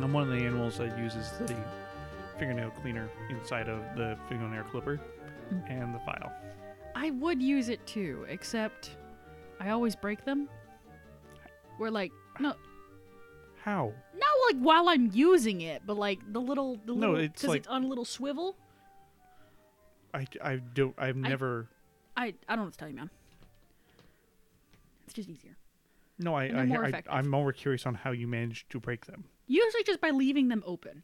I'm one of the animals that uses the fingernail cleaner inside of the fingernail clipper Mm. and the file. I would use it too, except I always break them. We're like no, How? not like while I'm using it, but like the little the No, little it's because like- it's on a little swivel. I, I don't I've I- never I I don't know what to tell you, man. It's just easier. No I, I, more I, I am more curious on how you managed to break them. Usually just by leaving them open.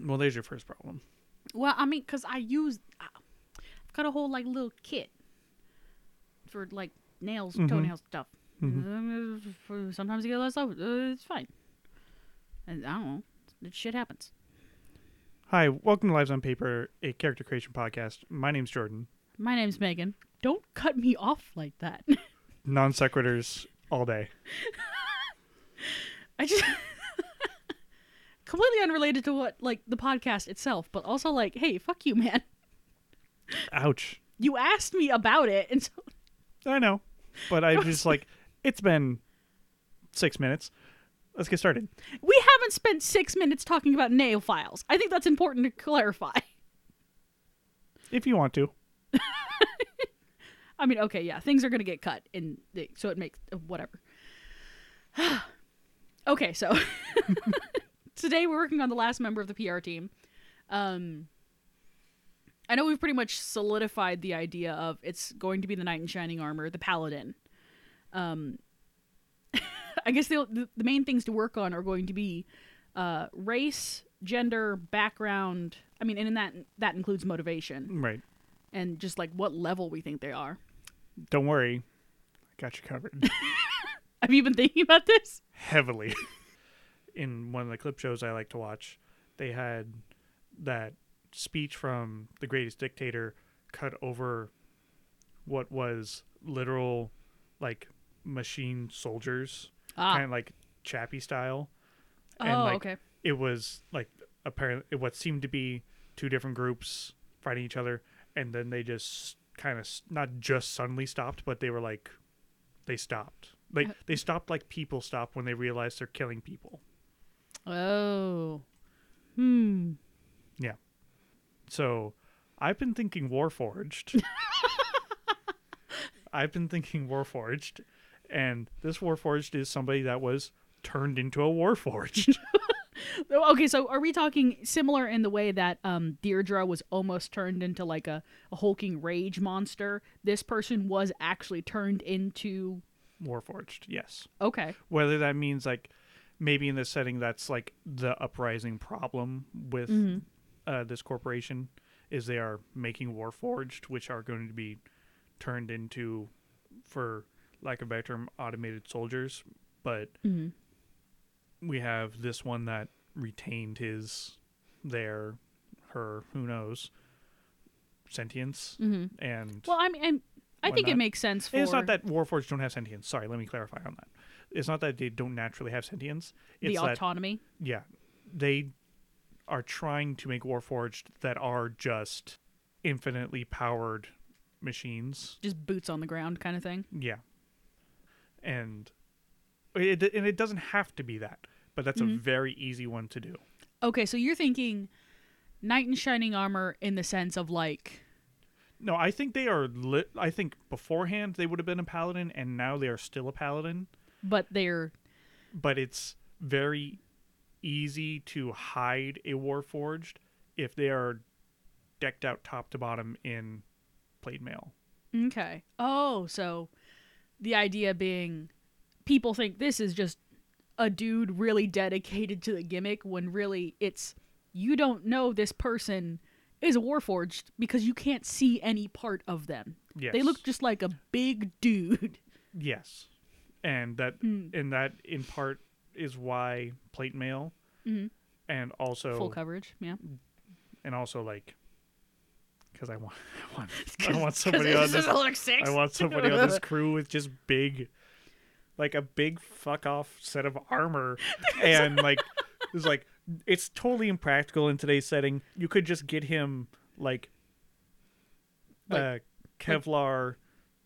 Well, there's your first problem. Well, I mean, cause I use, I've got a whole like little kit for like nails, Mhm. toenail stuff. Mhm. Uh, Sometimes you get less stuff. Uh, it's fine. And I don't know. That shit happens. Hi, welcome to Lives on Paper, a character creation podcast. My name's Jordan. My name's Megan. Don't cut me off like that. Non sequiturs all day. I just completely unrelated to what like the podcast itself, but also like, hey, fuck you, man. Ouch. You asked me about it, and so I know, but I'm just like, it's been six minutes. Let's get started. we haven't spent six minutes talking about nail files. I think that's important to clarify. If you want to. I mean, okay, yeah, things are gonna get cut, and so it makes uh, whatever. okay, so today we're working on the last member of the PR team. Um, I know we've pretty much solidified the idea of it's going to be the knight in shining armor, the paladin. Um, I guess the, the the main things to work on are going to be uh, race, gender, background. I mean, and in that that includes motivation Right. and just like what level we think they are. Don't worry. I got you covered. Have you been thinking about this? Heavily. In one of the clip shows I like to watch, they had that speech from the greatest dictator cut over what was literal, like, machine soldiers, Ah, kind of like Chappie style. oh, and, like, okay. it was like apparently what seemed to be two different groups fighting each other and then they just kind of not just suddenly stopped but they were like they stopped. Like Uh, they stopped like people stop when they realize they're killing people. Oh, hmm. Yeah. So i've been thinking warforged. I've been thinking warforged and this warforged is somebody that was turned into a warforged Okay, so are we talking similar in the way that um, Deirdre was almost turned into like a, a hulking rage monster? This person was actually turned into. warforged yes Okay. whether that means like maybe in this setting that's like the uprising problem with Mhm. uh, this corporation is they are making warforged which are going to be turned into for lack of a better term automated soldiers but hmm we have this one that retained his their her who knows sentience hmm and Well, I mean, I'm, I think it makes sense for. it's not that warforged don't have sentience sorry let me clarify on that it's not that they don't naturally have sentience the it's that autonomy. yeah, they are trying to make Warforged that are just infinitely powered machines. Just boots on the ground kind of thing. Yeah, and it and it doesn't have to be that, but that's a Mhm. very easy one to do. Okay, so you're thinking knight in shining armor in the sense of like. No, I think they are. Lit- I think beforehand they would have been a paladin, and now they are still a paladin. But they're. But it's very easy to hide a Warforged if they are decked out top to bottom in plate mail. Okay. Oh, so the idea being people think this is just a dude really dedicated to the gimmick when really it's you don't know this person is a warforged because you can't see any part of them. Yes. They look just like a big dude. Yes, and that Hmm. and that in part is why plate mail, Mhm. and also Full coverage, yeah. and also like because I want I want I want somebody on This this is look six. I want somebody on this crew with just big, like a big fuck off set of armor, and like it's like it's totally impractical in today's setting. You could just get him like, Like- uh, Kevlar,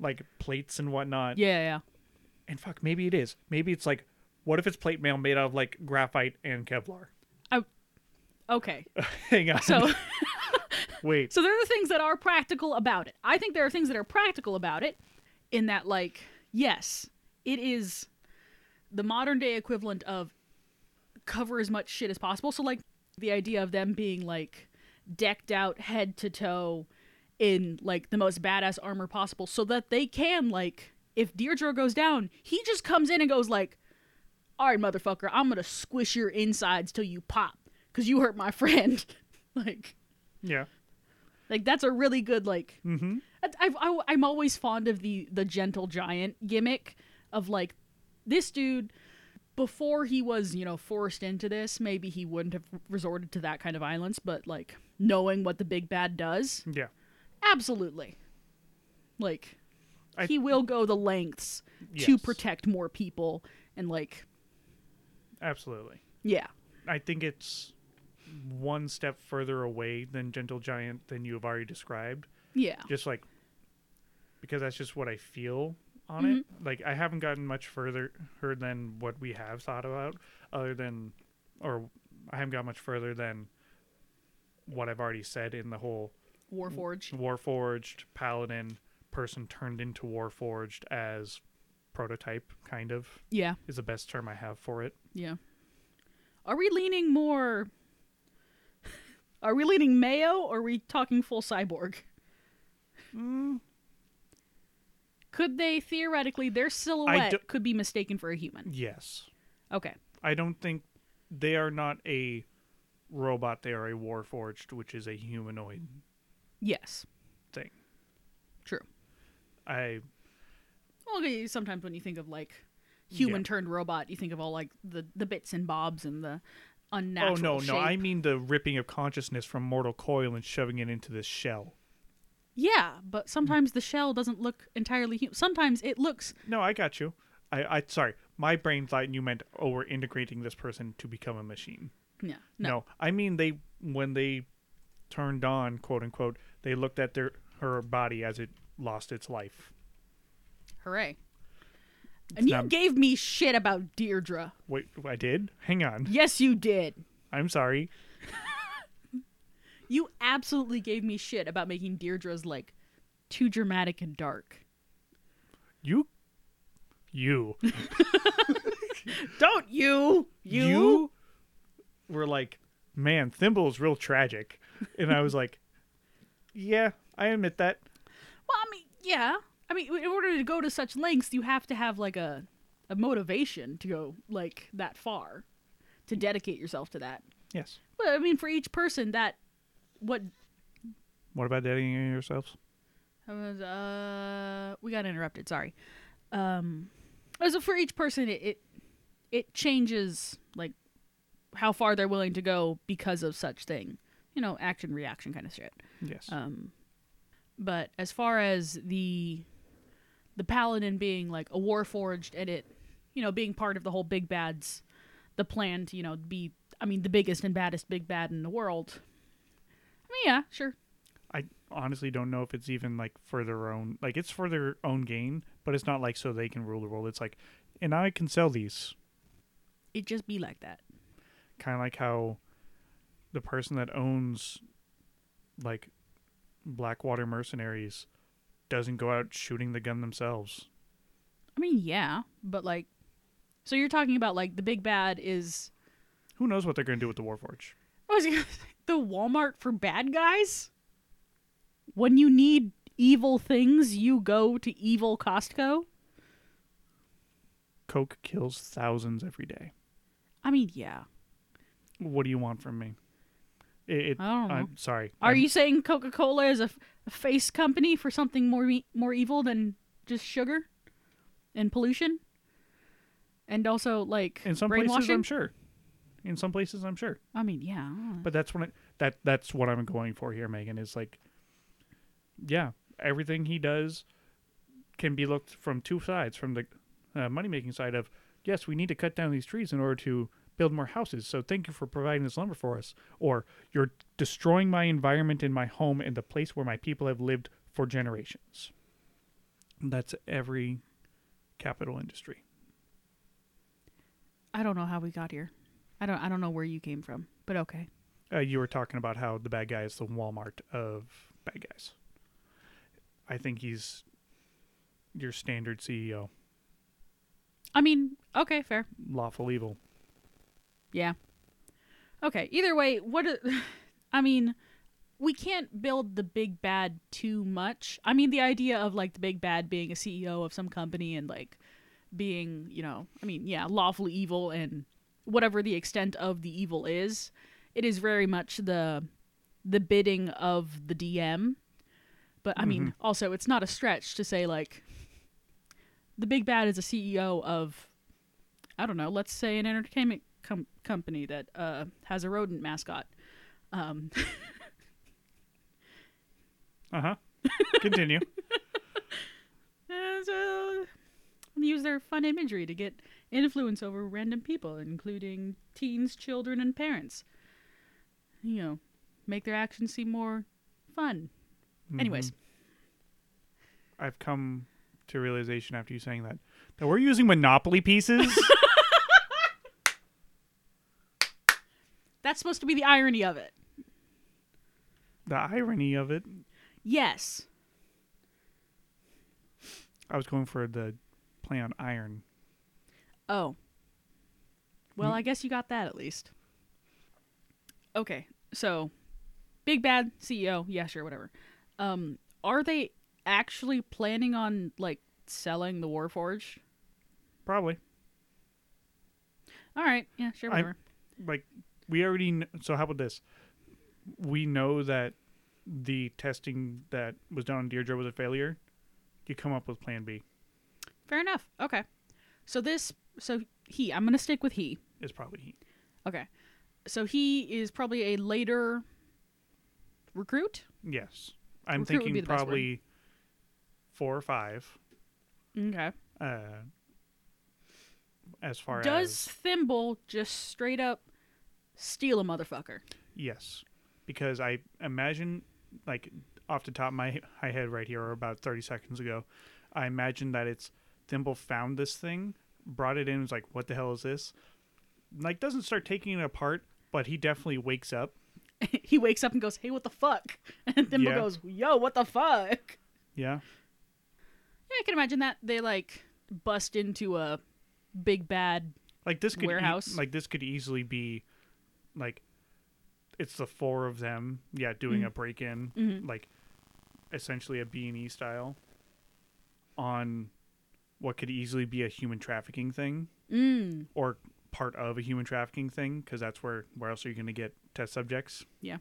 like plates and whatnot. Yeah, yeah. and fuck maybe it is maybe it's like What if it's plate mail made out of like graphite and Kevlar? Okay. Hang on. So Wait. so there are things that are practical about it. I think there are things that are practical about it in that like yes, it is the modern day equivalent of cover as much shit as possible. So like the idea of them being like decked out head to toe in like the most badass armor possible so that they can like if Deirdre goes down, he just comes in and goes like, "All right, motherfucker, I'm going to squish your insides till you pop cuz you hurt my friend." like Yeah. like that's a really good like Mm-hmm. I- I, I'm always fond of the the gentle giant gimmick of like this dude before he was you know forced into this maybe he wouldn't have resorted to that kind of violence but like knowing what the big bad does Yeah. absolutely like I- he will go the lengths to protect more people and like Absolutely. yeah I think it's one step further away than Gentle Giant than you have already described. yeah Just like because that's just what I feel on it. Like I haven't gotten much further heard than what we have thought about, other than, or I haven't got much further than what I've already said in the whole warforged Warforged Paladin person turned into Warforged as prototype, kind of yeah is the best term I have for it. Yeah. Are we leaning more? Are we leaning Mayo or are we talking full cyborg? Mm, Could they theoretically, their silhouette could be mistaken for a human? yes. Okay. I don't think they are not a robot. They are a Warforged, which is a humanoid Yes. thing. True. I Well, sometimes when you think of like human turned robot, you think of all like the the bits and bobs and the unnatural. oh no shape. no I mean the ripping of consciousness from Mortal Coil and shoving it into this shell. Yeah, but hmm. sometimes the shell doesn't look entirely human. Sometimes it looks. No, I got you. I I sorry, my brain thought you meant oh we're integrating this person to become a machine. Yeah. No. No. I mean they when they turned on quote unquote they looked at their her body as it lost its life. Hooray. And you gave me shit about Deirdre. Wait, I did. Hang on. Yes, you did. I'm sorry. You absolutely gave me shit about making Deirdre's like too dramatic and dark. You you Don't you? You? were like, man, Thimble's real tragic. And I was like, yeah, I admit that. Well, I mean, yeah. I mean, in order to go to such lengths, you have to have like a a motivation to go like that far, to dedicate yourself to that. Yes. But I mean, for each person, that what What about dating yourselves? Was uh we got interrupted sorry um so for each person it, it it changes like how far they're willing to go because of such thing you know action reaction kind of shit Yes. um but as far as the the paladin being like a war forged and it you know being part of the whole big bad's the plan to you know be i mean the biggest and baddest big bad in the world yeah sure I honestly don't know if it's even like for their own like it's for their own gain, but it's not like so they can rule the world. It's like and I can sell these. it just be like that Kind of like how the person that owns like Blackwater mercenaries doesn't go out shooting the gun themselves. I mean, yeah, but like, so you're talking about like the big bad is Who knows what they're going to do with the Warforge? I was gonna say, Walmart for bad guys. When you need evil things, you go to evil Costco. Coke kills thousands every day. I mean, yeah. What do you want from me? It, it, I don't know. I'm sorry. Are I'm- you saying Coca Cola is a, f- a face company for something more e- more evil than just sugar and pollution, and also like in some brainwashing? places? I'm sure. In some places, I'm sure. I mean, yeah. But that's what I, that that's what I'm going for here, Megan. Is like, yeah, everything he does can be looked from two sides. From the uh, money making side of, yes, we need to cut down these trees in order to build more houses. So thank you for providing this lumber for us. Or you're destroying my environment in my home and the place where my people have lived for generations. That's every capital industry. I don't know how we got here. I don't I don't know where you came from, but okay. Uh, you were talking about how the bad guy is the Walmart of bad guys. I think he's your standard CEO, I mean, okay, fair. lawful evil. Yeah. Okay. Either way, what? I mean, we can't build the big bad too much. I mean, the idea of like the big bad being a CEO of some company and like being, you know, I mean, yeah, lawfully evil and whatever the extent of the evil is, it is very much the the bidding of the DM. But I mean, also it's not a stretch to say like the big bad is a CEO of I don't know, let's say an entertainment com- company that uh, has a rodent mascot. Um, Uh huh. Continue. and, uh, use their fun imagery to get influence over random people, including teens, children, and parents. You know, make their actions seem more fun. Anyways, Mhm. I've come to realization after you saying that that we're using Monopoly pieces. that's supposed to be the irony of it. the irony of it. Yes. I was going for the play on iron. Oh. Well, Mm. I guess you got that at least. Okay, so big bad CEO, yeah, sure, whatever. Um, are they actually planning on like selling the Warforged? Probably. All right, yeah, sure, I- whatever. like we already kn- so how about this we know that the testing that was done on deirdre was a failure you come up with plan b Fair enough. Okay, so this, so he, I'm gonna stick with he. is probably he Okay, so he is probably a later recruit. yes i'm Recruit thinking the best word. probably four or five Okay. uh as far as Does as Thimble just straight up steal a motherfucker? yes because i imagine like off the top of my my head right here or about 30 seconds ago i imagine that it's thimble found this thing brought it in was like what the hell is this like doesn't start taking it apart but he definitely wakes up he wakes up and goes, "Hey, what the fuck?" And Thimble Yeah. goes, "Yo, what the fuck?" yeah Yeah, I can imagine that they like bust into a big bad. like this could e- Warehouse. like this could easily be like it's the four of them yeah doing Mhm. a break-in Mhm. like essentially a b&e style on what could easily be a human trafficking thing Mm. or part of a human trafficking thing because that's where where else are you going to get test subjects Yeah.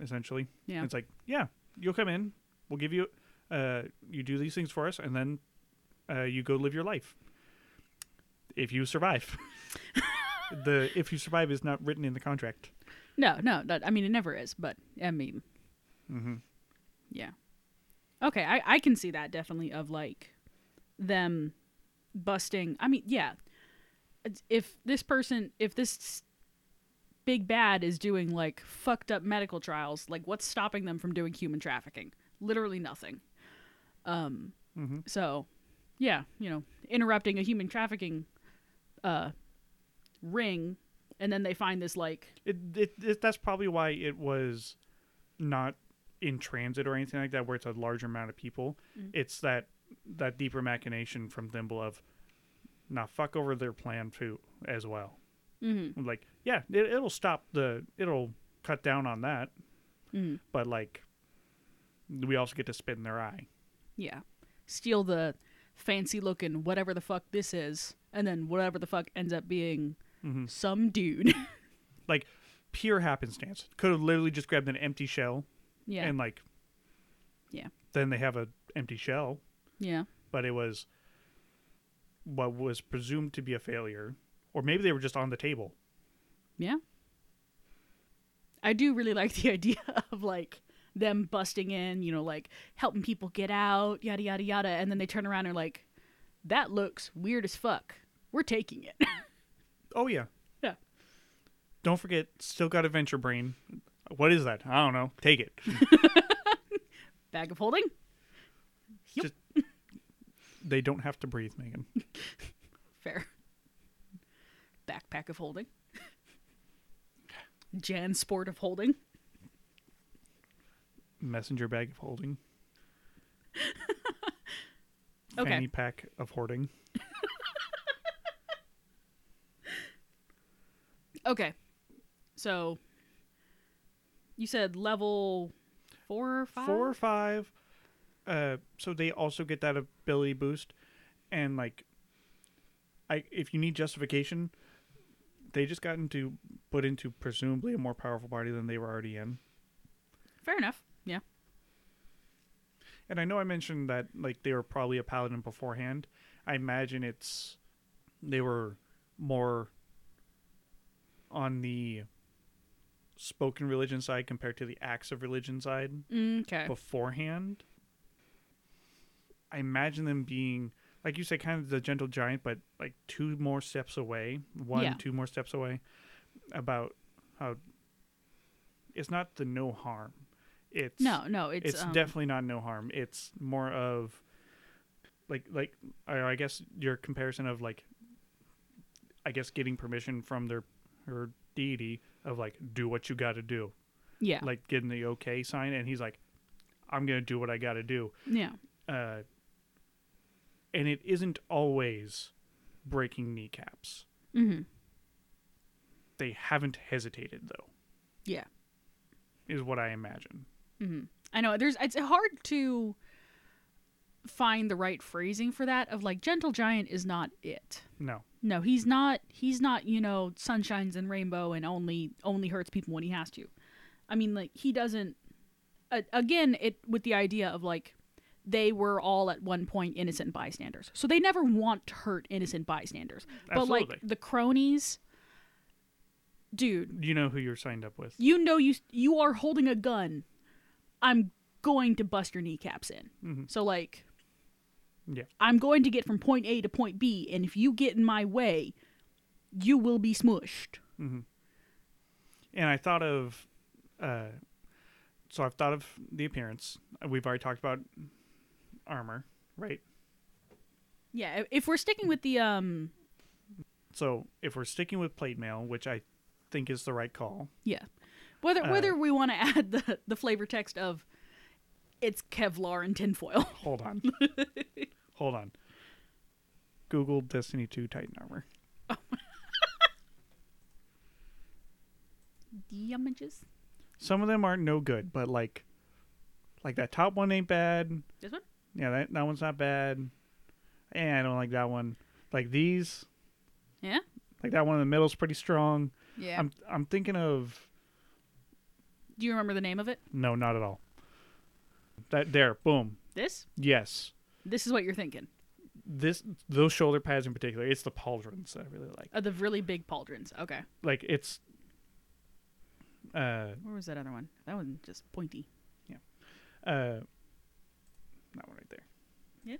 essentially Yeah. it's like yeah you'll come in we'll give you uh you do these things for us and then uh you go live your life if you survive the if you survive is not written in the contract No, no, that, I mean it never is, but I mean, mm-hmm. yeah. Okay, I I can see that definitely of like them busting. I mean, yeah. If this person, if this big bad is doing like fucked up medical trials, like what's stopping them from doing human trafficking? Literally nothing. Um Mm-hmm. So, yeah, you know, interrupting a human trafficking uh ring and then they find this like it, it, it that's probably why it was not in transit or anything like that where it's a larger amount of people Mm. it's that that deeper machination from thimble of now fuck over their plan too as well mhm, like yeah it, it'll stop the it'll cut down on that mhm, but like we also get to spit in their eye yeah. Steal the fancy looking whatever the fuck this is and then whatever the fuck ends up being hmm some dude. Like, pure happenstance could have literally just grabbed an empty shell yeah. and like Yeah. then they have a empty shell yeah. but it was what was presumed to be a failure or maybe they were just on the table Yeah. I do really like the idea of like them busting in, you know, like helping people get out, yada yada yada, and then they turn around and are like, "That looks weird as fuck. We're taking it." oh yeah Yeah. don't forget still got adventure brain what is that i don't know take it Bag of holding. Yep. Just- they don't have to breathe megan Fair. backpack of holding. JanSport of holding. Messenger bag of holding. Okay. Fanny pack of hoarding. Okay. So you said level four or five? Four or five. Uh, so they also get that ability boost, and like, I if you need justification, they just got into put into presumably a more powerful party than they were already in. Fair enough. Yeah. And I know I mentioned that like they were probably a paladin beforehand. I imagine it's they were more on the spoken religion side compared to the acts of religion side Okay. beforehand. I imagine them being like you said, kind of the gentle giant, but like two more steps away, one, Yeah. two more steps away, about how it's not the no harm. It's No, no, it's, it's um, definitely not no harm. It's more of like like I, I guess your comparison of like I guess getting permission from their her deity of like do what you got to do, yeah, like getting the okay sign, and he's like, I'm gonna do what I got to do, yeah, uh, and it isn't always breaking kneecaps. mm-hmm. They haven't hesitated though, yeah. is what I imagine. hmm I know there's it's hard to find the right phrasing for that. Of like, gentle giant is not it. No, No, he's not. He's not. You know, sunshines and rainbow, and only only hurts people when he has to. I mean, like he doesn't. Uh, again, it with the idea of like they were all at one point innocent bystanders, so they never want to hurt innocent bystanders. Absolutely. But like the cronies, dude, you know who you're signed up with. you know you you are holding a gun. I'm going to bust your kneecaps in. Mhm. So like Yeah. I'm going to get from point A to point B and if you get in my way, you will be smushed. hmm And I thought of, uh, so I've thought of the appearance. We've already talked about armor, right? Yeah, if we're sticking with the um So if we're sticking with plate mail, which I think is the right call, yeah. Whether Uh, whether we want to add the the flavor text of it's Kevlar and tinfoil. hold on, hold on. Google Destiny 2 Titan armor. the images. Some of them aren't no good, but like, like that top one ain't bad. This one? Yeah, that that one's not bad. And I don't like that one. Like these, Yeah? like that one in the middle's pretty strong. Yeah. I'm I'm thinking of Do you remember the name of it? no, not at all. That there, boom. This? Yes. This is what you're thinking. This those shoulder pads in particular, it's the pauldrons that I really like. Uh, the really big pauldrons. Okay. Like it's uh Where was that other one? That one just pointy. Yeah. Uh that one right there. Yeah.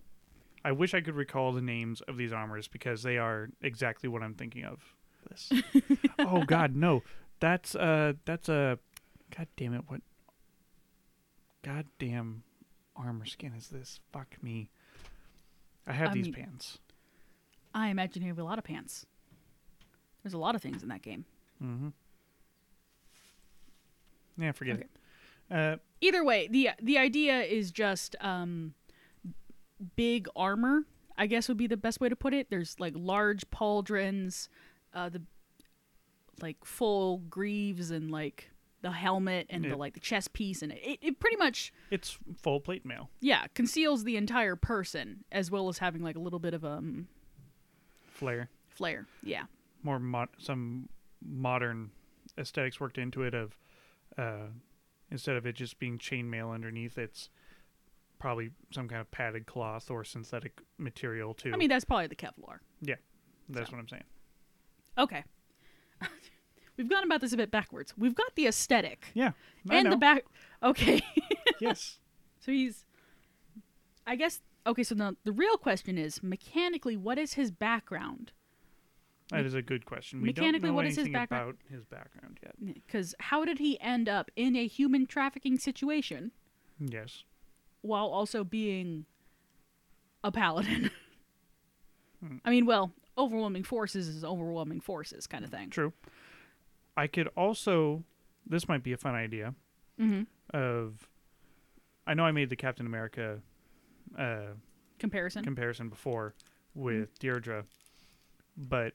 I wish I could recall the names of these armors because they are exactly what I'm thinking of. This. oh god, no. That's uh that's a god damn it, what god damn armor skin is this? Fuck me. I have I these mean- pants. I imagine you have a lot of pants. There's a lot of things in that game. Mm-hmm. Yeah, forget Okay. it. Uh, Either way, the the idea is just um, big armor. I guess would be the best way to put it. There's like large pauldrons, uh, the like full greaves and like the helmet and Yeah. the like the chest piece and it, it pretty much it's full plate mail. yeah conceals the entire person as well as having like a little bit of um Flare. flare Yeah. More mod- some modern aesthetics worked into it of uh, instead of it just being chainmail underneath, it's probably some kind of padded cloth or synthetic material too. I mean that's probably the Kevlar. Yeah, that's so. what I'm saying. Okay. We've gone about this a bit backwards. We've got the aesthetic Yeah. I and know. the back. Okay. yes. So he's, I guess. Okay, so now the real question is mechanically, what is his background? That is a good question. We Mechanically, don't know what is his anything background? about his background yet. Because how did he end up in a human trafficking situation Yes. while also being a paladin? Hmm. I mean, well, overwhelming forces is overwhelming forces kind of thing. True. I could also. This might be a fun idea. Mm-hmm. Of, I know I made the Captain America uh, Comparison. comparison before with Deirdre, but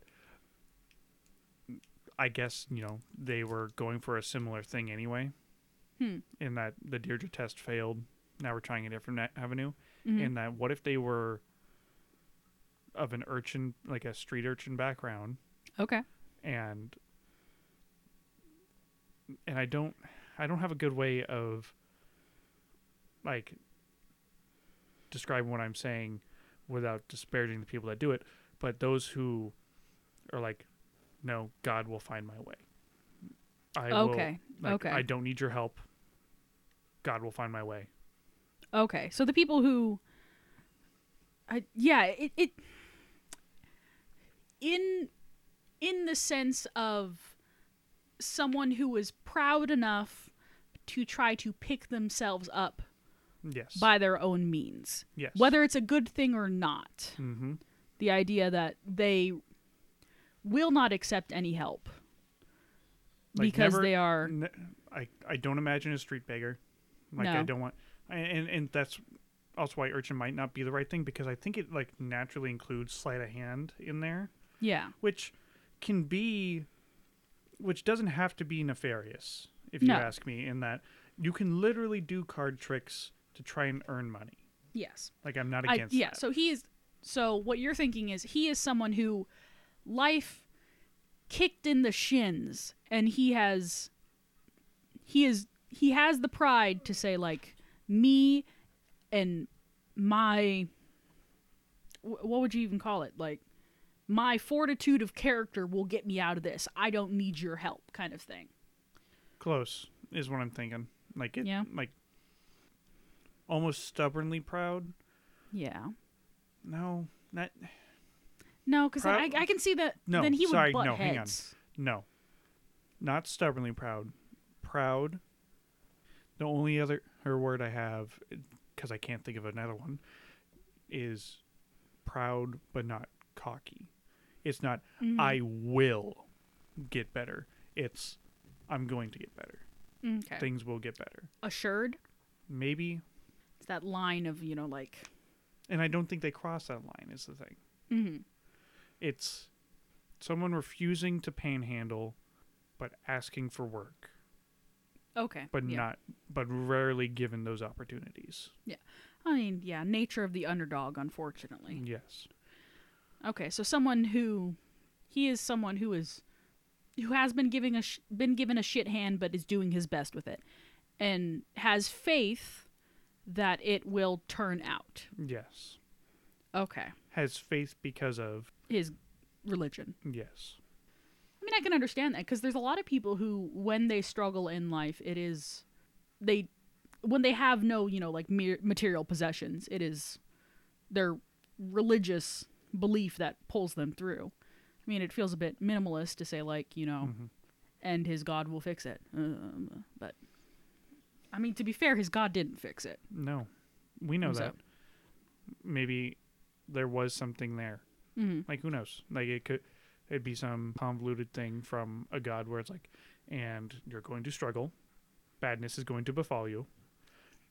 I guess you know they were going for a similar thing anyway. Hmm. In that the Deirdre test failed. Now we're trying a different avenue. Mhm. In that, what if they were of an urchin, like a street urchin background, okay. and and I don't I don't have a good way of like describing what I'm saying without disparaging the people that do it, but those who are like, no, God will find my way. I Okay. will, like, okay. I don't need your help. God will find my way. Okay, so the people who, I yeah, it, it in in the sense of someone who is proud enough to try to pick themselves up Yes. by their own means, yes. whether it's a good thing or not. Mm-hmm. The idea that they will not accept any help Like, because never- they are I I don't imagine a street beggar. Like I don't want, and and that's also why urchin might not be the right thing because I think it like naturally includes sleight of hand in there, yeah which can be, which doesn't have to be nefarious if you No. ask me. In that you can literally do card tricks to try and earn money. yes Like I'm not I, against yeah that. so he is so what you're thinking is he is someone who life kicked in the shins and he has he is he has the pride to say like me and my what would you even call it like my fortitude of character will get me out of this i don't need your help kind of thing Close is what I'm thinking. Like it, Yeah. like almost stubbornly proud. yeah No, not no because I, I can see that No, then he sorry, would butt no, hang on. heads No. Not stubbornly proud. Proud. The only other her word I have because I can't think of another one is proud but not cocky. It's not Mhm. I will get better. It's I'm going to get better. okay Things will get better. assured Maybe It's that line of, you know, like. and I don't think they cross that line is the thing. hmm It's someone refusing to panhandle but asking for work. Okay. but yeah. not but rarely given those opportunities. Yeah. I mean, yeah, nature of the underdog, unfortunately. Yes. Okay, so someone who. He is someone who is. Who has been giving a sh- been given a shit hand, but is doing his best with it, and has faith that it will turn out. Yes. Okay, Has faith because of his religion. yes. I mean, I can understand that because there's a lot of people who, when they struggle in life, it is they when they have no, you know, like mere material possessions, it is their religious belief that pulls them through. I mean, it feels a bit minimalist to say like, you know, Mhm. and his God will fix it. Um, but I mean, to be fair, his God didn't fix it. No. We know that. Maybe there was something there. hmm Like who knows? Like it could it'd be some convoluted thing from a god where it's like and you're going to struggle. Badness is going to befall you.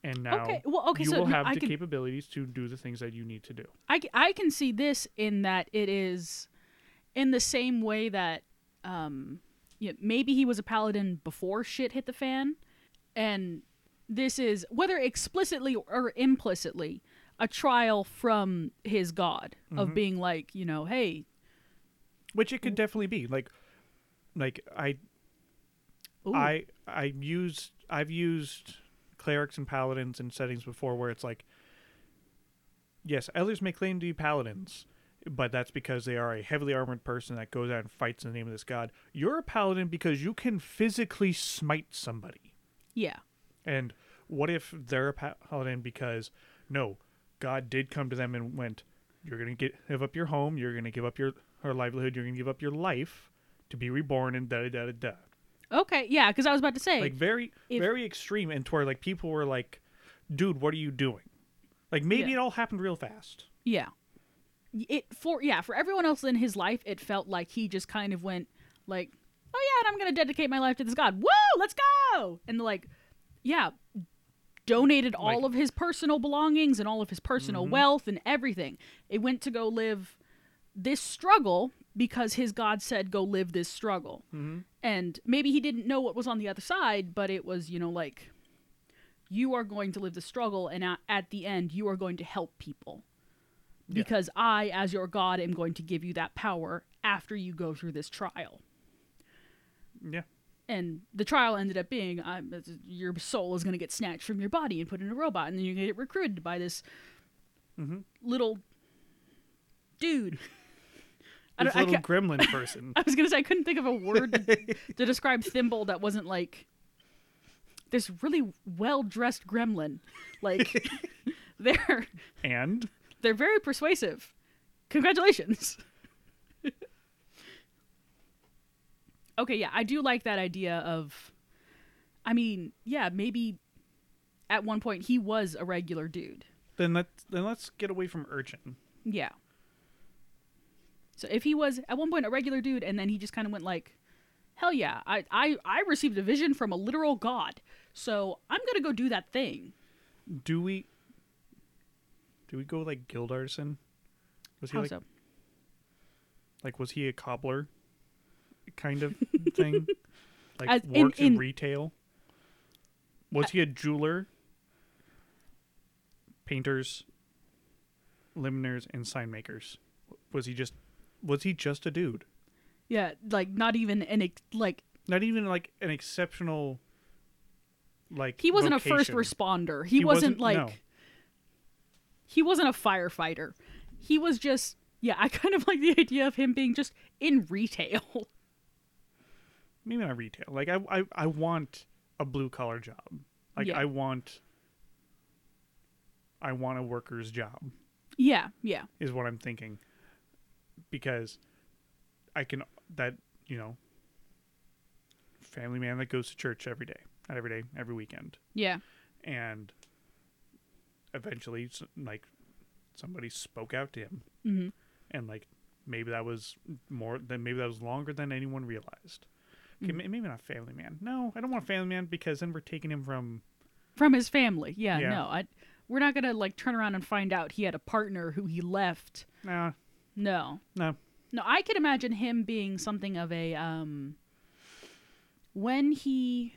And now Okay, well, okay, you so will no, have I the can, capabilities to do the things that you need to do. I I can see this in that it is in the same way that um, yeah, maybe he was a paladin before shit hit the fan, and this is whether explicitly or implicitly a trial from his god of Mhm. being like, you know, hey, Which it could definitely be. Like like I ooh, I I used I've used clerics and paladins in settings before where it's like yes, others may claim to be paladins, but that's because they are a heavily armored person that goes out and fights in the name of this god. You're a paladin because you can physically smite somebody. yeah, And what if they're a paladin because no, God did come to them and went, "You're gonna get give up your home. You're gonna give up your her livelihood. You're gonna give up your life to be reborn." And da da da da. okay, yeah, because I was about to say, Like very if- very extreme, and to where like people were like, "Dude, what are you doing?" Like maybe Yeah. it all happened real fast. yeah, it for yeah for everyone else in his life it felt like he just kind of went like oh yeah and i'm gonna dedicate my life to this god whoa let's go and like yeah donated all Like- of his personal belongings and all of his personal Mhm. wealth and everything it went to go live this struggle because his god said go live this struggle Mm-hmm. and maybe he didn't know what was on the other side but it was you know like you are going to live the struggle and at, at the end you are going to help people Yeah. because i as your god am going to give you that power after you go through this trial Yeah. And the trial ended up being uh, your soul is going to get snatched from your body and put in a robot and then to get recruited by this Mm-hmm. little dude. I, This I, little ca- gremlin person. I was going to say i couldn't think of a word to, to describe thimble that wasn't like this really well dressed gremlin. Like they're and? they're very persuasive. Congratulations okay yeah i do like that idea of i mean yeah maybe at one point he was a regular dude then let's then let's get away from urchin. yeah so if he was at one point a regular dude and then he just kind of went like hell yeah I, I i received a vision from a literal god so i'm gonna go do that thing Do we? Do we go like guild artisan? Was he how like so like was he a cobbler, kind of thing? Like As in- worked in, in- retail. Was he a jeweler? Painters, limners, and sign makers. Was he just? Was he just a dude? yeah like not even an ex- like Not even like an exceptional. Like he wasn't a first responder he, He wasn't, wasn't- like no. he wasn't a firefighter he was just yeah i kind of like the idea of him being just in retail maybe not retail. Like I, I, I want a blue collar job. Like Yeah. I want. I want a worker's job. yeah yeah Is what I'm thinking. Because, I can that you know. Family man that goes to church every day, not every day, every weekend, yeah and eventually, like, somebody spoke out to him, hmm and like maybe that was more than maybe that was longer than anyone realized. Okay, may- maybe not family man. No, I don't want family man because then we're taking him from. from his family yeah, Yeah. no i we're not gonna like turn around and find out he had a partner who he left Nah, no no. no i could imagine him being something of a um when he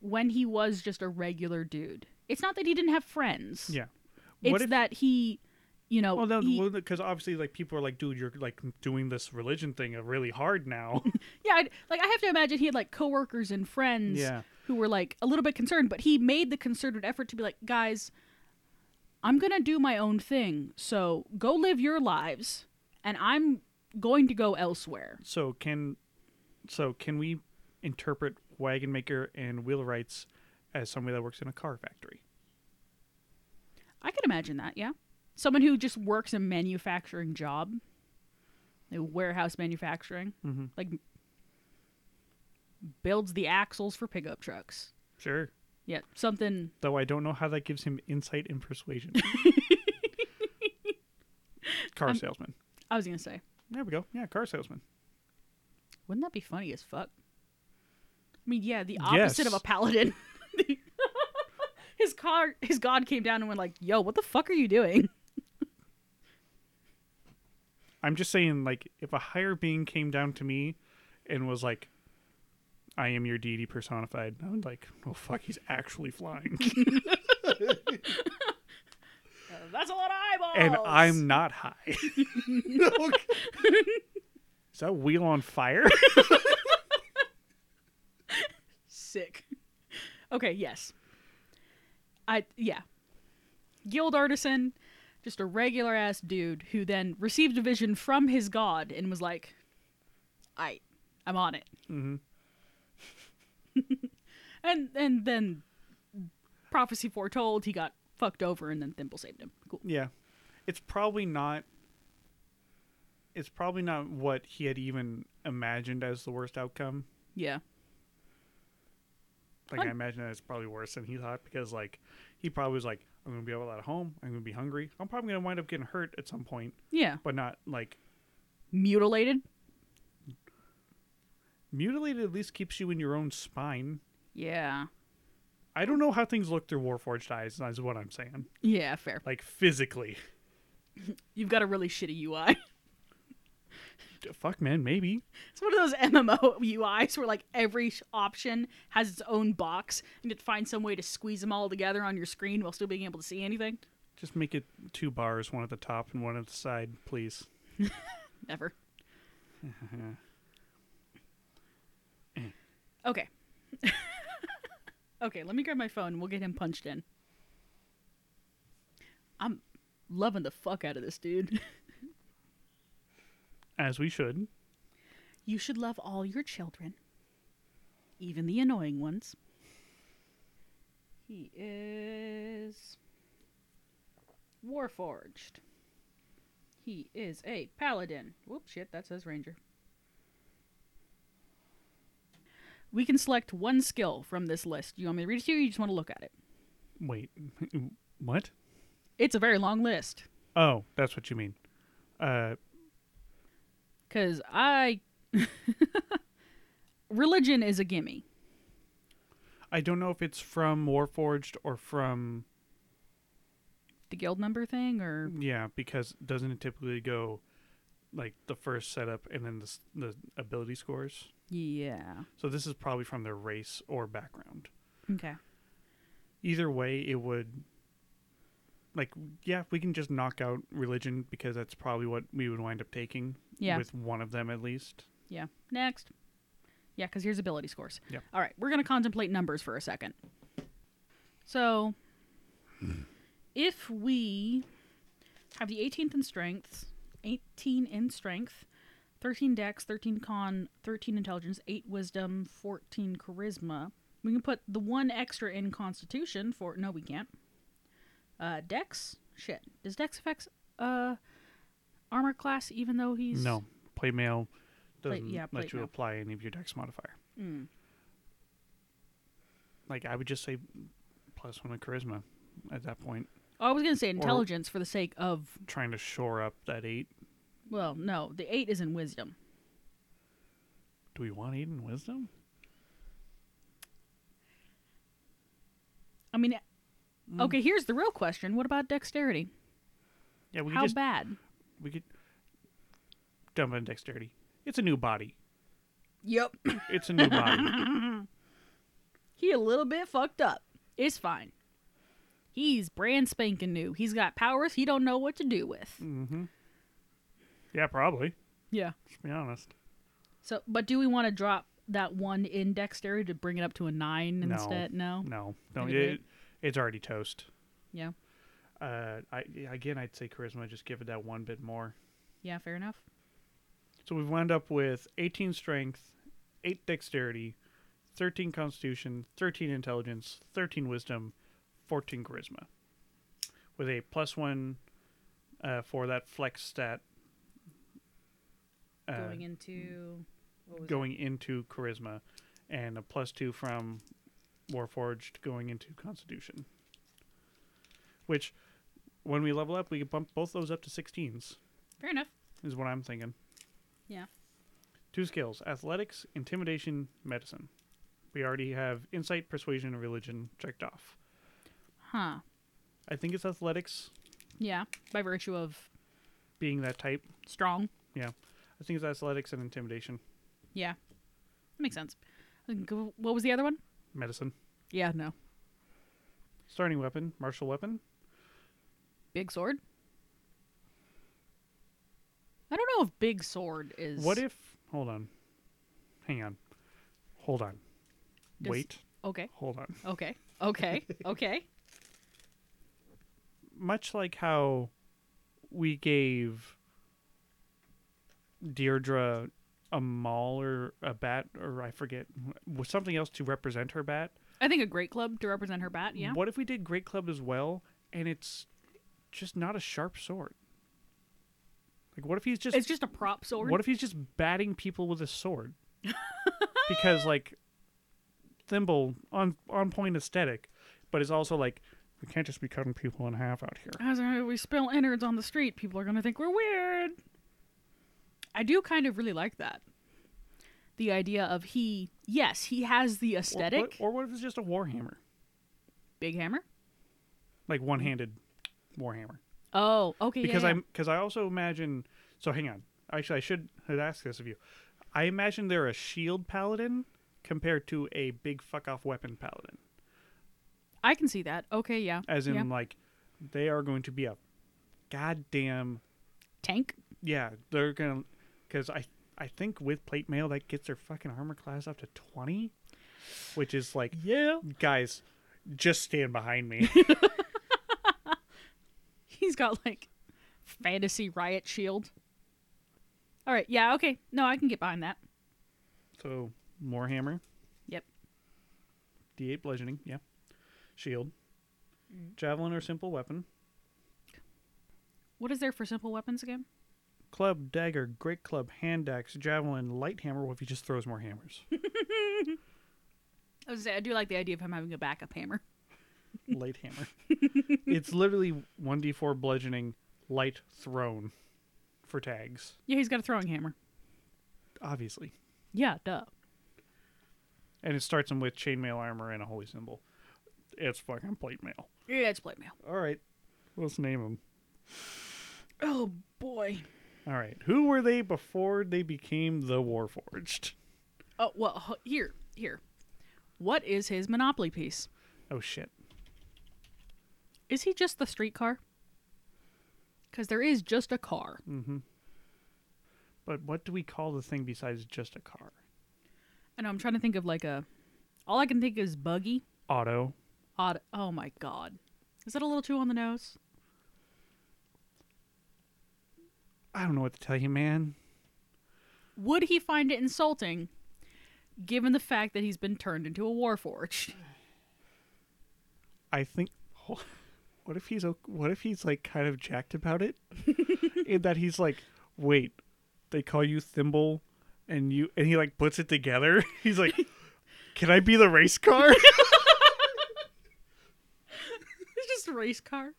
when he was just a regular dude it's not that he didn't have friends Yeah. it's if? that he you know well, because obviously, like people are like, dude, you're like doing this religion thing really hard now. yeah I'd, like i have to imagine he had like coworkers and friends yeah. who were like a little bit concerned but he made the concerted effort to be like guys i'm gonna do my own thing so go live your lives and i'm going to go elsewhere So can, so can we interpret wagon maker and wheelwrights as somebody that works in a car factory? i could imagine that yeah someone who just works a manufacturing job like warehouse manufacturing Mm-hmm. like builds the axles for pickup trucks Sure. yeah something Though I don't know how that gives him insight and persuasion. car I'm- salesman. i was gonna say There we go. Yeah, car salesman. Wouldn't that be funny as fuck? I mean, yeah, the opposite of a paladin. his car, his god came down and went like, "Yo, what the fuck are you doing?" I'm just saying, like, if a higher being came down to me and was like, I am your deity personified, I would like, oh fuck, he's actually flying. That's a lot of eyeballs. and I'm not high. Is that wheel on fire? sick. Okay, yes. I yeah. Guild artisan, just a regular ass dude who then received a vision from his god and was like, "I, I'm on it." hmm And and then prophecy foretold, he got fucked over, and then Thimble saved him. Cool. Yeah. It's probably not. It's probably not what he had even imagined as the worst outcome. Yeah. Like Fun. I imagine that it's probably worse than he thought because like he probably was like, I'm gonna be able to at home. I'm gonna be hungry. I'm probably gonna wind up getting hurt at some point, Yeah. but not like Mutilated. mutilated. At least keeps you in your own spine. Yeah. I don't know how things look through Warforged eyes. Is what I'm saying. Yeah, fair. Like physically. You've got a really shitty UI. Fuck, man. Maybe. It's one of those MMO UIs where like every option has its own box, and you have to find some way to squeeze them all together on your screen while still being able to see anything. Just make it two bars, one at the top and one at the side, please. Never. Okay. okay, let me grab my phone. We'll get him punched in. I'm loving the fuck out of this dude. As we should. You should love all your children, even the annoying ones. He is Warforged. He is a paladin. Whoop, shit, that says ranger. We can select one skill from this list. You want me to read it to you, or you just want to look at it? Wait. what? It's a very long list. Oh, that's what you mean. Uh, Because I. Religion is a gimme. I don't know if it's from Warforged or from The guild member thing, or. yeah, because doesn't it typically go like the first setup and then the the ability scores? Yeah. So this is probably from their race or background. Okay. Either way, it would like yeah, we can just knock out religion because that's probably what we would wind up taking Yeah. with one of them at least. Yeah. Next. Yeah, because here's ability scores. Yeah. All right, we're going to contemplate numbers for a second. So, if we have the 18th in strength, 18 in strength, 13 dex, 13 con, 13 intelligence, 8 wisdom, 14 charisma, we can put the one extra in constitution for. No, we can't. Uh, dex? Shit. Does dex affect uh, armor class even though he's. No, plate mail doesn't yeah, let you mail. apply any of your dex modifier. Mm. Like I would just say plus one in charisma at that point, Oh, I was going to say intelligence for the sake of trying to shore up that eight. Well, no, the eight is in wisdom. Do we want eight in wisdom? I mean, okay, here's the real question: What about dexterity? Yeah, we could How just bad? we could dump in dexterity. It's a new body. Yep, It's a new body. he a little bit fucked up. It's fine. He's brand spanking new. He's got powers he don't know what to do with. mm-hmm. Yeah, probably. Yeah. Let's be honest. So, but do we want to drop that one in dexterity to bring it up to a nine No. instead? No. No, no, Maybe it, it's already toast. Yeah. Uh, I again, I'd say charisma. Just give it that one bit more. Yeah. Fair enough. So we've wound up with 18 strength, 8 dexterity, 13 constitution, 13 intelligence, 13 wisdom, 14 charisma. With a plus 1 uh, for that flex stat uh, going into. What was going into charisma and a plus 2 from Warforged going into constitution. Which when we level up we can bump both those up to 16s? Fair enough. is what I'm thinking. Yeah. Two skills athletics, intimidation, medicine. We already have insight, persuasion, and religion checked off. Huh. I think it's athletics Yeah. By virtue of being that type. strong. Yeah. I think it's athletics and intimidation. Yeah. That makes sense. What was the other one? Medicine. Yeah, no. Starting weapon, martial weapon. Big sword? I don't know if big sword is What if. Hold on. Hang on. Hold on. Does- Wait. Okay. Hold on. Okay. Okay. okay. Much like how we gave Deirdre a maul or a bat, or I forget, was something else to represent her bat. I think a great club to represent her bat, yeah. What if we did Great Club as well, and it's just not a sharp sword? Like, what if he's just It's just a prop sword. what if he's just batting people with a sword? because like thimble on on point aesthetic, but it's also like We can't just be cutting people in half out here. As we spill innards on the street, people are going to think we're weird. I do kind of really like that. The idea of he, yes, he has the Or, aesthetic. what- or what if it's just a warhammer, Big hammer? like one-handed warhammer? Oh, okay. Because yeah, yeah. I'm because I also imagine. So hang on. Actually, I should have asked this of you. I imagine they're a shield paladin compared to a big fuck off weapon paladin. I can see that. Okay, yeah. As in, yeah. like, they are going to be a goddamn tank. yeah. They're gonna because I I think with plate mail that gets their fucking armor class up to twenty, which is like Yeah. guys, just stand behind me. He's got like fantasy riot shield. All right. Yeah. Okay. No, I can get behind that. so more hammer. Yep. D8 bludgeoning. Yeah. Shield. Mm. Javelin or simple weapon. What is there for simple weapons again? Club, dagger, great club, hand axe, javelin, light hammer. What if he just throws more hammers? I was say I do like the idea of him having a backup hammer. light hammer. it's literally 1d4 bludgeoning, light thrown for tags. Yeah, he's got a throwing hammer. Obviously. Yeah, duh. And it starts him with chainmail armor and a holy symbol. It's fucking plate mail. Yeah, it's plate mail. All right. Let's name him. Oh boy. All right. Who were they before they became the Warforged? Oh well, here, here. What is his monopoly piece? Oh shit. Is he just the streetcar? Because there is just a car. Mm-hmm. But what do we call the thing besides just a car? I know I'm trying to think of like a. All I can think is buggy. Auto. Auto. Oh my god. Is that a little too on the nose? I don't know what to tell you, man. Would he find it insulting, given the fact that he's been turned into a warforged? I think. What if he's what if he's like kind of jacked about it, in that he's like, wait, they call you Thimble, and you and he like puts it together. He's like, can I be the race car? It's just a race car.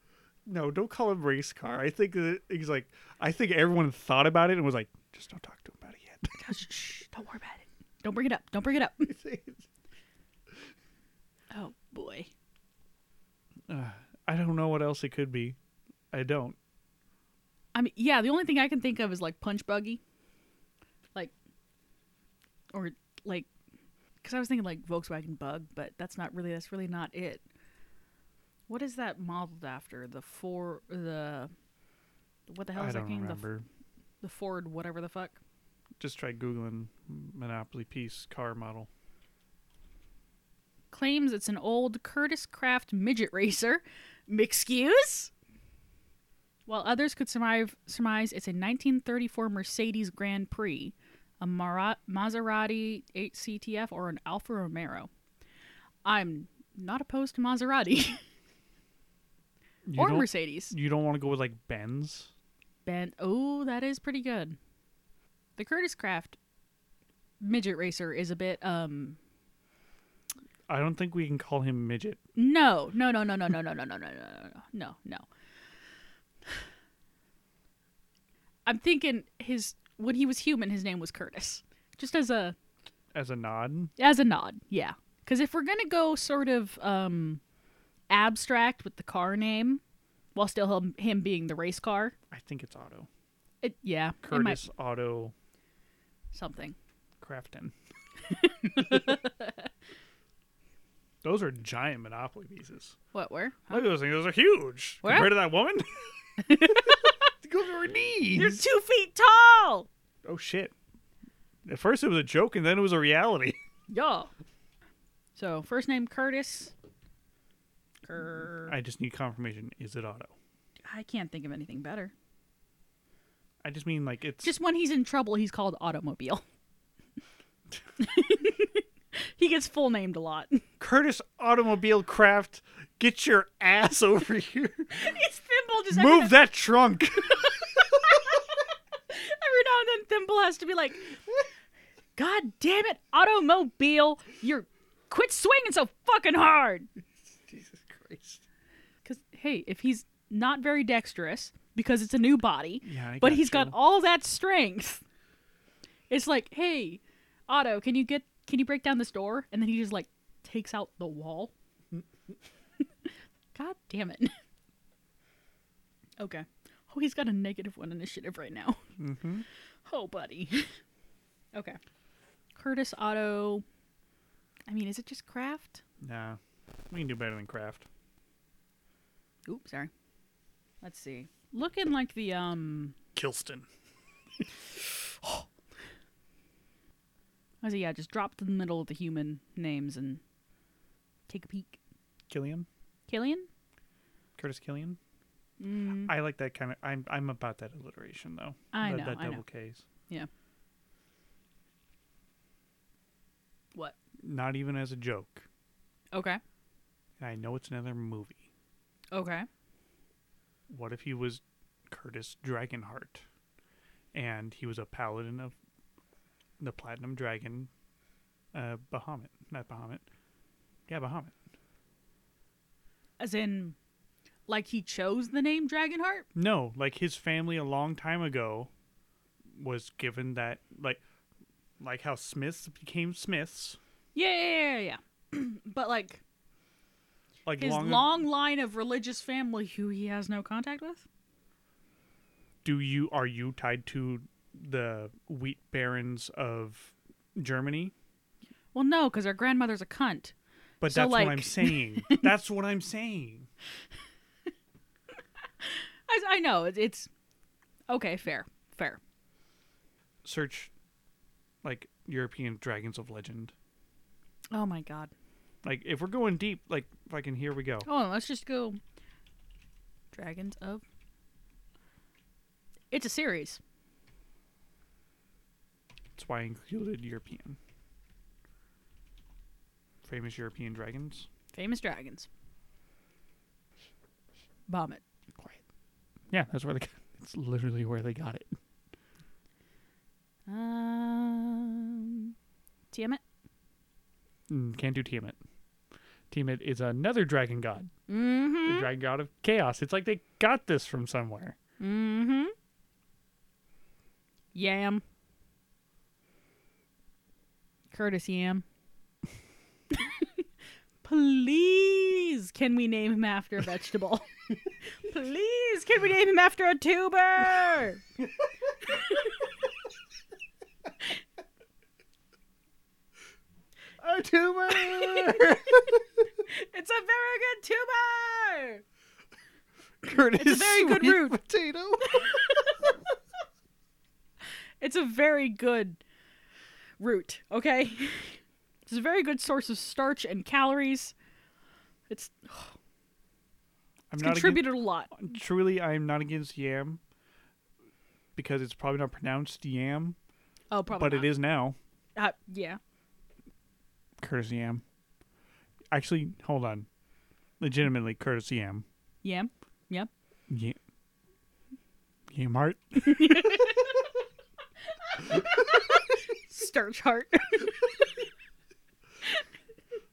No, don't call him race car. I think that he's like, I think everyone thought about it and was like, just don't talk to him about it Shh, shh, don't worry about it. Don't bring it up. Don't bring it up. Oh boy. Uh, I don't know what else it could be. I don't. I mean, yeah, the only thing I can think of is like punch buggy, like, or like, because I was thinking like Volkswagen Bug, but that's not really. That's really not it. What is that modeled after? The Ford, the what the hell I is that game? The, remember. the Ford, whatever the fuck. Just try googling Monopoly piece car model. Claims it's an old Kurtis Kraft midget racer. Excuse? While others could surmise, surmise it's a 1934 Mercedes Grand Prix, a Mara- Maserati 8CTF, or an Alfa Romero. I'm not opposed to Maserati You or don't, Mercedes. you don't want to go with like Benz. Ben, oh, that is pretty good. The Kurtis Kraft midget racer is a bit um I don't think we can call him midget. No, no, no, no, no, no, no, no, no, no, no, no, no, no. I'm thinking his when he was human, his name was Curtis. Just as a As a nod, as a nod, yeah. Because if we're gonna go sort of um abstract with the car name, while still him, him being the race car, I think it's Otto. it yeah, it might Curtis Otto something. Crafton. Those are giant Monopoly pieces. What where? Look at those things; those are huge Where? compared to that woman. Go to her knees. You're two feet tall. oh shit! At first it was a joke, and then it was a reality. Y'all. So first name Curtis. I just need confirmation. Is it Otto? I can't think of anything better. I just mean like it's Just when he's in trouble, he's called Automobile. he gets full named a lot. Curtis Automobile Craft. Get your ass over here. it's Thimble just Move that trunk. Every, every now and then Thimble has to be like, God damn it, Automobile, you're quit swinging so fucking hard. Christ. hey, if he's not very dexterous because it's a new body, Yeah, I but he's got all that strength. It's like, hey, Otto, can you get can you break down this door? And then he just like takes out the wall. God damn it. okay. Oh, he's got a negative one initiative right now. Mm-hmm. Oh, buddy. okay. Curtis Otto. I mean, is it just craft? Nah, we can do better than craft. Oops, sorry. Let's see. Looking like the um Kilston. I say yeah, just drop to the middle of the human names and take a peek. Killian. Killian? Curtis Killian. Mm, I like that kind of. I'm I'm about that alliteration though. I that, know, That I know. K's. Yeah. What? Not even as a joke. Okay. I know it's another movie. Okay. What if he was Curtis Dragonheart, and he was a paladin of the Platinum Dragon, uh, Bahamut, not Bahamut. Yeah, Bahamut. As in like he chose the name Dragonheart? No, like his family a long time ago was given that like like how Smiths became Smiths. Yeah, yeah, yeah, yeah. but like Like his long, long line of religious family who he has no contact with? do you are you tied to the wheat barons of Germany? Well, no, because our grandmother's a cunt. But So, that's what I'm saying. that's what I'm saying. I, I know it's okay. Fair, fair. Search like European dragons of legend. Oh my god. Like if we're going deep, like fucking here we go. Oh, let's just go. Dragons of. It's a series. That's why I included European. Famous European dragons. Famous dragons. Vomit. Quiet. Yeah, that's where they. Got, it. it's literally where they got it. Um, Tiamat. Mm, can't do Tiamat. Tiamat is another dragon god, the Mm-hmm. dragon god of chaos. It's like they got this from somewhere. Mm-hmm. Yam. Curtis Yam. Please, can we name him after a vegetable? Please, can we name him after a tuber? A tuber. It's a very good tuber. Curtis It's a very good root. Potato. It's a very good root, okay? It's a very good source of starch and calories. It's, I'm it's not contributed a lot. truly. I'm not against yam because it's probably not pronounced yam, Oh, probably. but it is now. Uh, yeah. Curtis Yam. Actually, hold on. Legitimately, Curtis Yam. Yam. Yep. Yam. Yamart. Starch heart.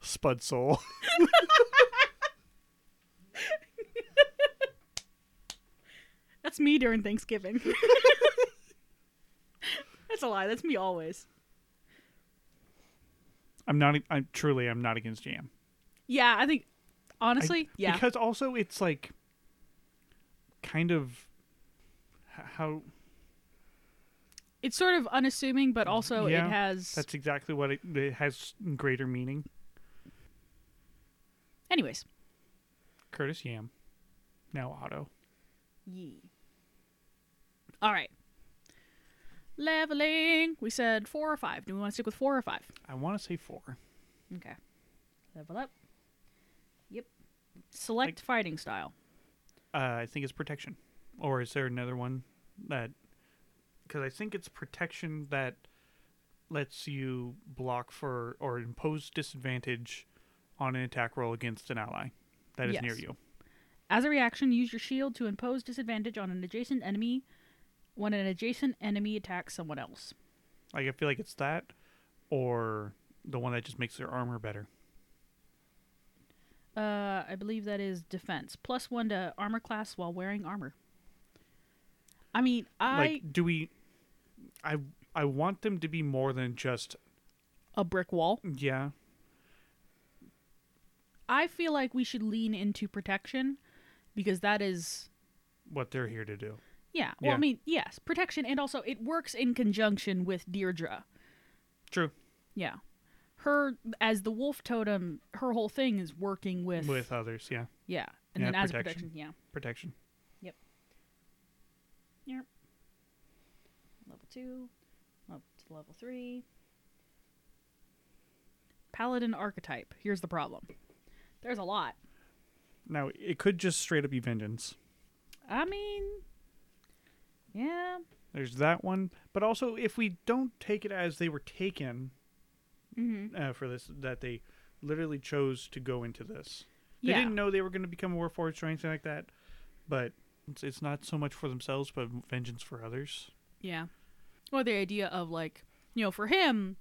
Spud Soul. That's me during Thanksgiving. That's a lie. That's me always. I'm not. I'm truly. I'm not against yam. Yeah, I think I- honestly, yeah. Because also, it's like kind of how. it's sort of unassuming, but also Yeah, it has That's exactly what it, it has. Greater meaning. anyways. Curtis Yam. Now Otto. Yee. All right. Leveling. We said four or five. Do we want to stick with four or five? I want to say four. Okay. Level up. Yep. Select fighting style. Uh, I think it's protection. Or is there another one that? Because I think it's protection that lets you block for or impose disadvantage on an attack roll against an ally that is near Yes. you. As a reaction, use your shield to impose disadvantage on an adjacent enemy when an adjacent enemy attacks someone else. Like I feel like it's that, or the one that just makes their armor better. Uh, I believe that is defense. Plus one to armor class while wearing armor. I mean, I Like, do we? I I want them to be more than just a brick wall. yeah. I feel like we should lean into protection because that is What they're here to do. Yeah. Well, I mean, yes, protection and also it works in conjunction with Deirdre. True. Yeah. Her as the wolf totem, her whole thing is working with, With others, yeah. yeah, and Yeah, then as a protection. protection, yeah. Protection. Yep. Yep. Level two, up to level three. Paladin archetype. Here's the problem. There's a lot. Now it could just straight up be vengeance. I mean, yeah, There's that one, but also if we don't take it as they were taken mm-hmm. uh, for this, that they literally chose to go into this. They yeah, didn't know they were going to become a warforged or anything like that, but it's, it's not so much for themselves, but vengeance for others. yeah. Or the idea of like, you know, for him,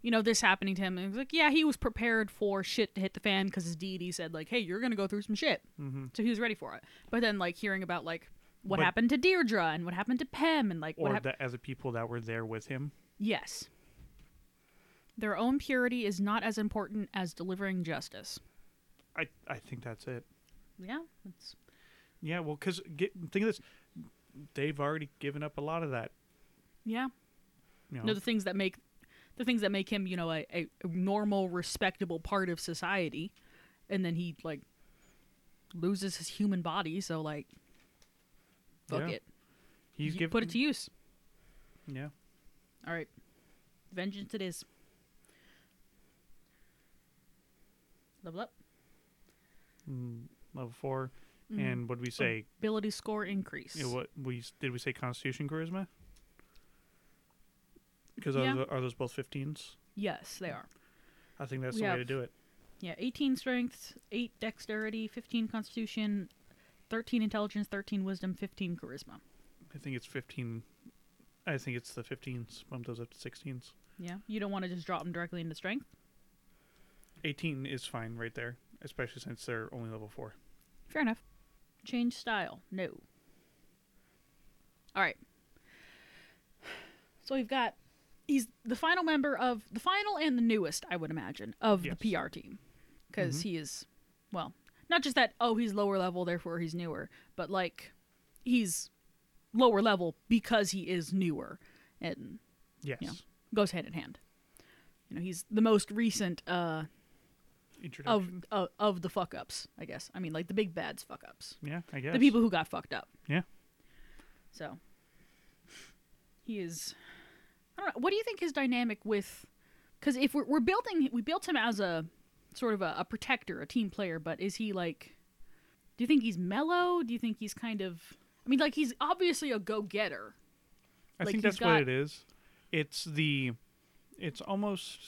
you know, this happening to him, and it was like, yeah, he was prepared for shit to hit the fan because his deity said like, hey, you're gonna go through some shit, Mm-hmm. so he was ready for it. But then like hearing about like what But- happened to Deirdre and what happened to Pem and like what Or happened. that as a people that were there with him. Yes. Their own purity is not as important as delivering justice. I I think that's it. Yeah, it's Yeah, well, because think of this, they've already given up a lot of that. yeah. You know, No, the things that make the things that make him, you know, a, a normal, respectable part of society, and then he like loses his human body. So like, fuck Yeah. it, he's Y- given put it to use. Yeah, All right, vengeance it is. Level up. mm, level 4 Mhm. and what did we say? ability score increase. You know, what we did we say? Constitution, charisma. Because Yeah. are, are those both 15s? Yes, they are. I think that's We the way to do it. Yeah, 18 strength, 8 dexterity, 15 constitution, 13 intelligence, 13 wisdom, 15 charisma. I think it's 15. I think it's the 15s. Bump those up to 16s. Yeah, you don't want to just drop them directly into strength. 18 is fine right there, especially since they're only level 4. Fair enough. Change style. No. All right. So we've got he's the final member of the final and the newest, I would imagine, of Yes. the PR team because Mhm. he is well, not just that oh he's lower level therefore he's newer, but like he's lower level because he is newer and Yes. Yeah. goes hand in hand. You know, he's the most recent uh Introduction. of uh, of the fuck ups, I guess. I mean, like the big bad's fuck ups, yeah, I guess. the people who got fucked up. Yeah. So he is. I don't know. What do you think his dynamic with? Because if we're we're building, we built him as a sort of a, a protector, a team player. But is he like? Do you think he's mellow? Do you think he's kind of? I mean, like he's obviously a go getter. I like, think that's got- what it is. It's the, it's almost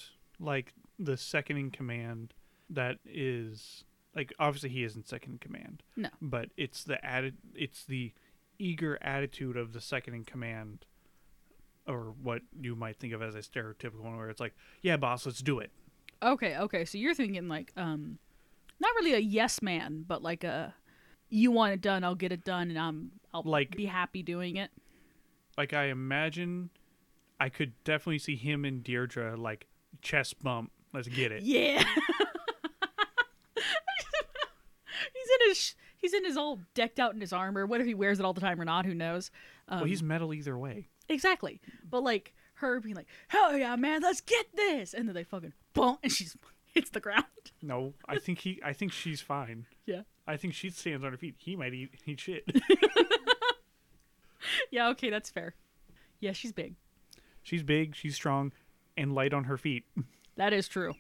like the second in command that is like obviously he isn't second in command. No. But it's the added, it's the eager attitude of the second in command, or what you might think of as a stereotypical one, where it's like, yeah, boss, let's do it. Okay, okay. So you're thinking like um not really a yes man, but like a you want it done, I'll get it done and I'm I'll Like- be happy doing it. Like I imagine, I could definitely see him and Deirdre like chest bump. Let's get it. Yeah. he's in his he's in his all decked out in his armor, whether he wears it all the time or not, who knows. Um, well, he's metal either way. exactly. But like her being like, "Hell yeah, man, let's get this." And then they fucking boom and she's hits the ground. No, I think he. I think she's fine. Yeah. I think she stands on her feet. He might eat, eat shit. Yeah, okay, that's fair. Yeah, she's big. she's big. She's strong, and light on her feet. That is true.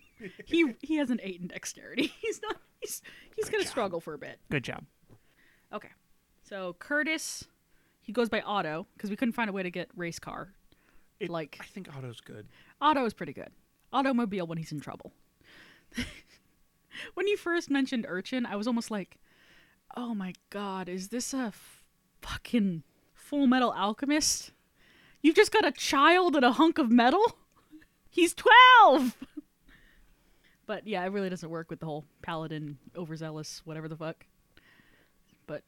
he he has an eight in dexterity. He's not. He's he's gonna struggle for a bit. Good job. Okay. So Curtis, he goes by Otto because we couldn't find a way to get race car. It, Like- I think Otto's good. Otto is pretty good. Automobile when he's in trouble. when you first mentioned Urchin, I was almost like, "Oh my god, is this a f- fucking Full Metal Alchemist? You've just got a child and a hunk of metal? He's twelve. But yeah, it really doesn't work with the whole paladin overzealous whatever the fuck. But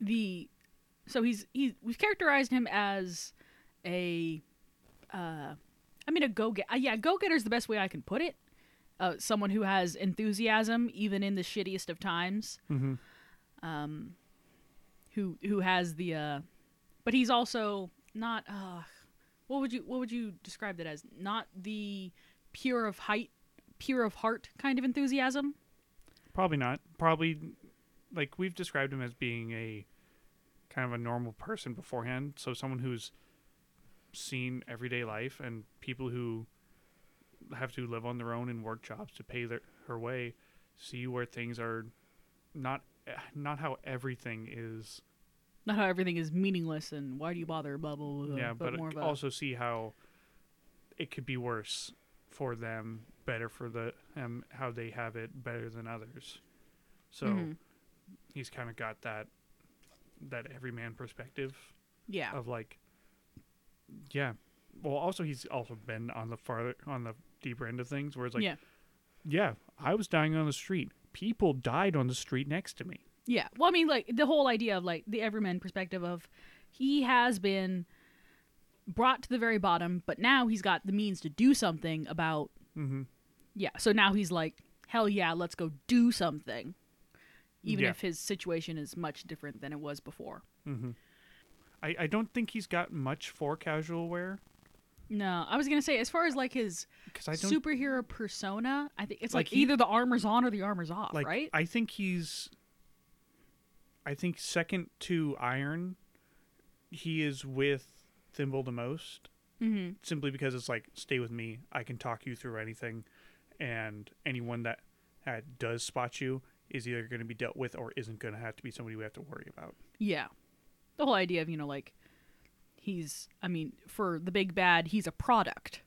the so he's he's we've characterized him as a uh I mean a go get uh, yeah go getter is the best way I can put it. Uh, someone who has enthusiasm even in the shittiest of times. Mm-hmm. Um, who who has the uh, but he's also not uh, what would you what would you describe that as? Not the pure of height, pure of heart kind of enthusiasm. Probably not. Probably, like we've described him as being a kind of a normal person beforehand. So someone who's seen everyday life and people who have to live on their own and work jobs to pay their her way, see where things are not not how everything is. Not how everything is meaningless and why do you bother? Blah blah blah. yeah, but, a, also see how it could be worse for them, better for the um, how they have it better than others. So Mhm. he's kind of got that that everyman perspective yeah, of like yeah well also he's also been on the farther on the deeper end of things where it's like yeah, yeah i was dying on the street people died on the street next to me yeah. Well, I mean, like the whole idea of like the everyman perspective of he has been brought to the very bottom, but now he's got the means to do something about mm-hmm. Yeah, so now he's like, hell yeah, let's go do something. Even Yeah. if his situation is much different than it was before. Mm-hmm. I, I don't think he's got much for casual wear No, I was gonna say as far as like his superhero persona, I think it's Like, like, he- either the armor's on or the armor's off, like right? i think he's i think second to iron he is with thimble the most mm-hmm. simply because it's like stay with me i can talk you through anything and anyone that uh, does spot you is either going to be dealt with or isn't going to have to be somebody we have to worry about Yeah, the whole idea of you know like he's, I mean, for the big bad, he's a product.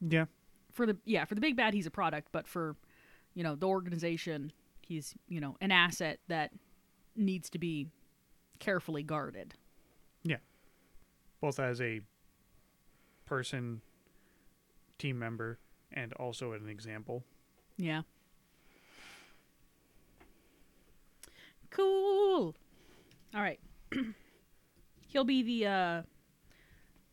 yeah For the yeah, for the big bad, he's a product, but for you know the organization, he's you know an asset that needs to be carefully guarded. Yeah. Both as a person team member and also an example Yeah. Cool. All right. He'll be the uh,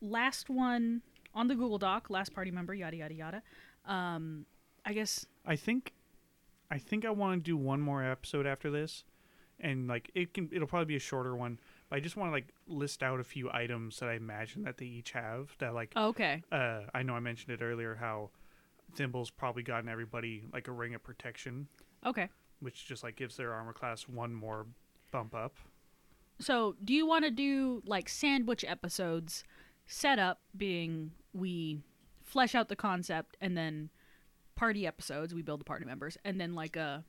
last one on the Google Doc, last party member, yada yada yada. Um, I guess. i think i think i want to do one more episode after this and like it can it'll probably be a shorter one but i just want to like list out a few items that i imagine that they each have that like Oh, okay. uh, I know I mentioned it earlier how Thimble's probably gotten everybody like a ring of protection, Okay. which just like gives their armor class one more bump up. So, do you want to do like sandwich episodes? Setup being we flesh out the concept, and then party episodes we build the party members, and then like a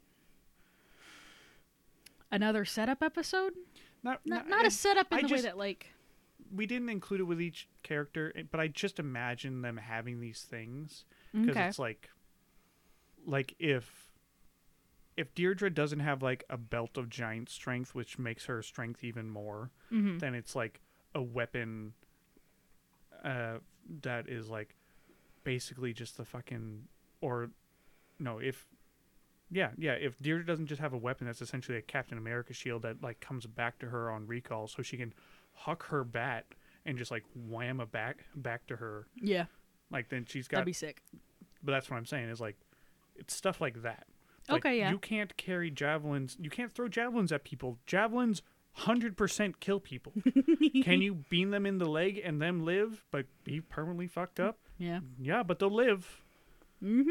another setup episode. Not Not, not, I- a setup in I the way that like we didn't include it with each character, eh, but I just imagine them having these things because okay. it's like, like if if Deirdre doesn't have like a belt of giant strength, which makes her strength even more, hmm then it's like a weapon uh, that is like basically just the fucking or no if yeah yeah if Deirdre doesn't just have a weapon that's essentially a Captain America shield that like comes back to her on recall so she can huck her bat and just like wham a back back to her. Yeah, like then she's got that'd be sick. but that's what I'm saying is like it's stuff like that Like, Okay, yeah. you can't carry javelins you can't throw javelins at people javelins 100% kill people can you beam them in the leg and them live but be permanently fucked up? Yeah. Yeah, but they'll live. Mm-hmm.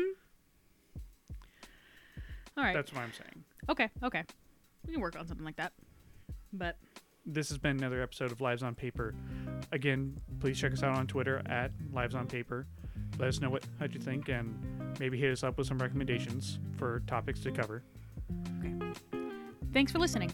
All right. That's what I'm saying. okay. Okay. We can work on something like that. But This has been another episode of Lives on Paper. Again, please check us out on Twitter at Lives on Paper. Let us know what how'd you think and maybe hit us up with some recommendations for topics to cover. Okay. Thanks for listening.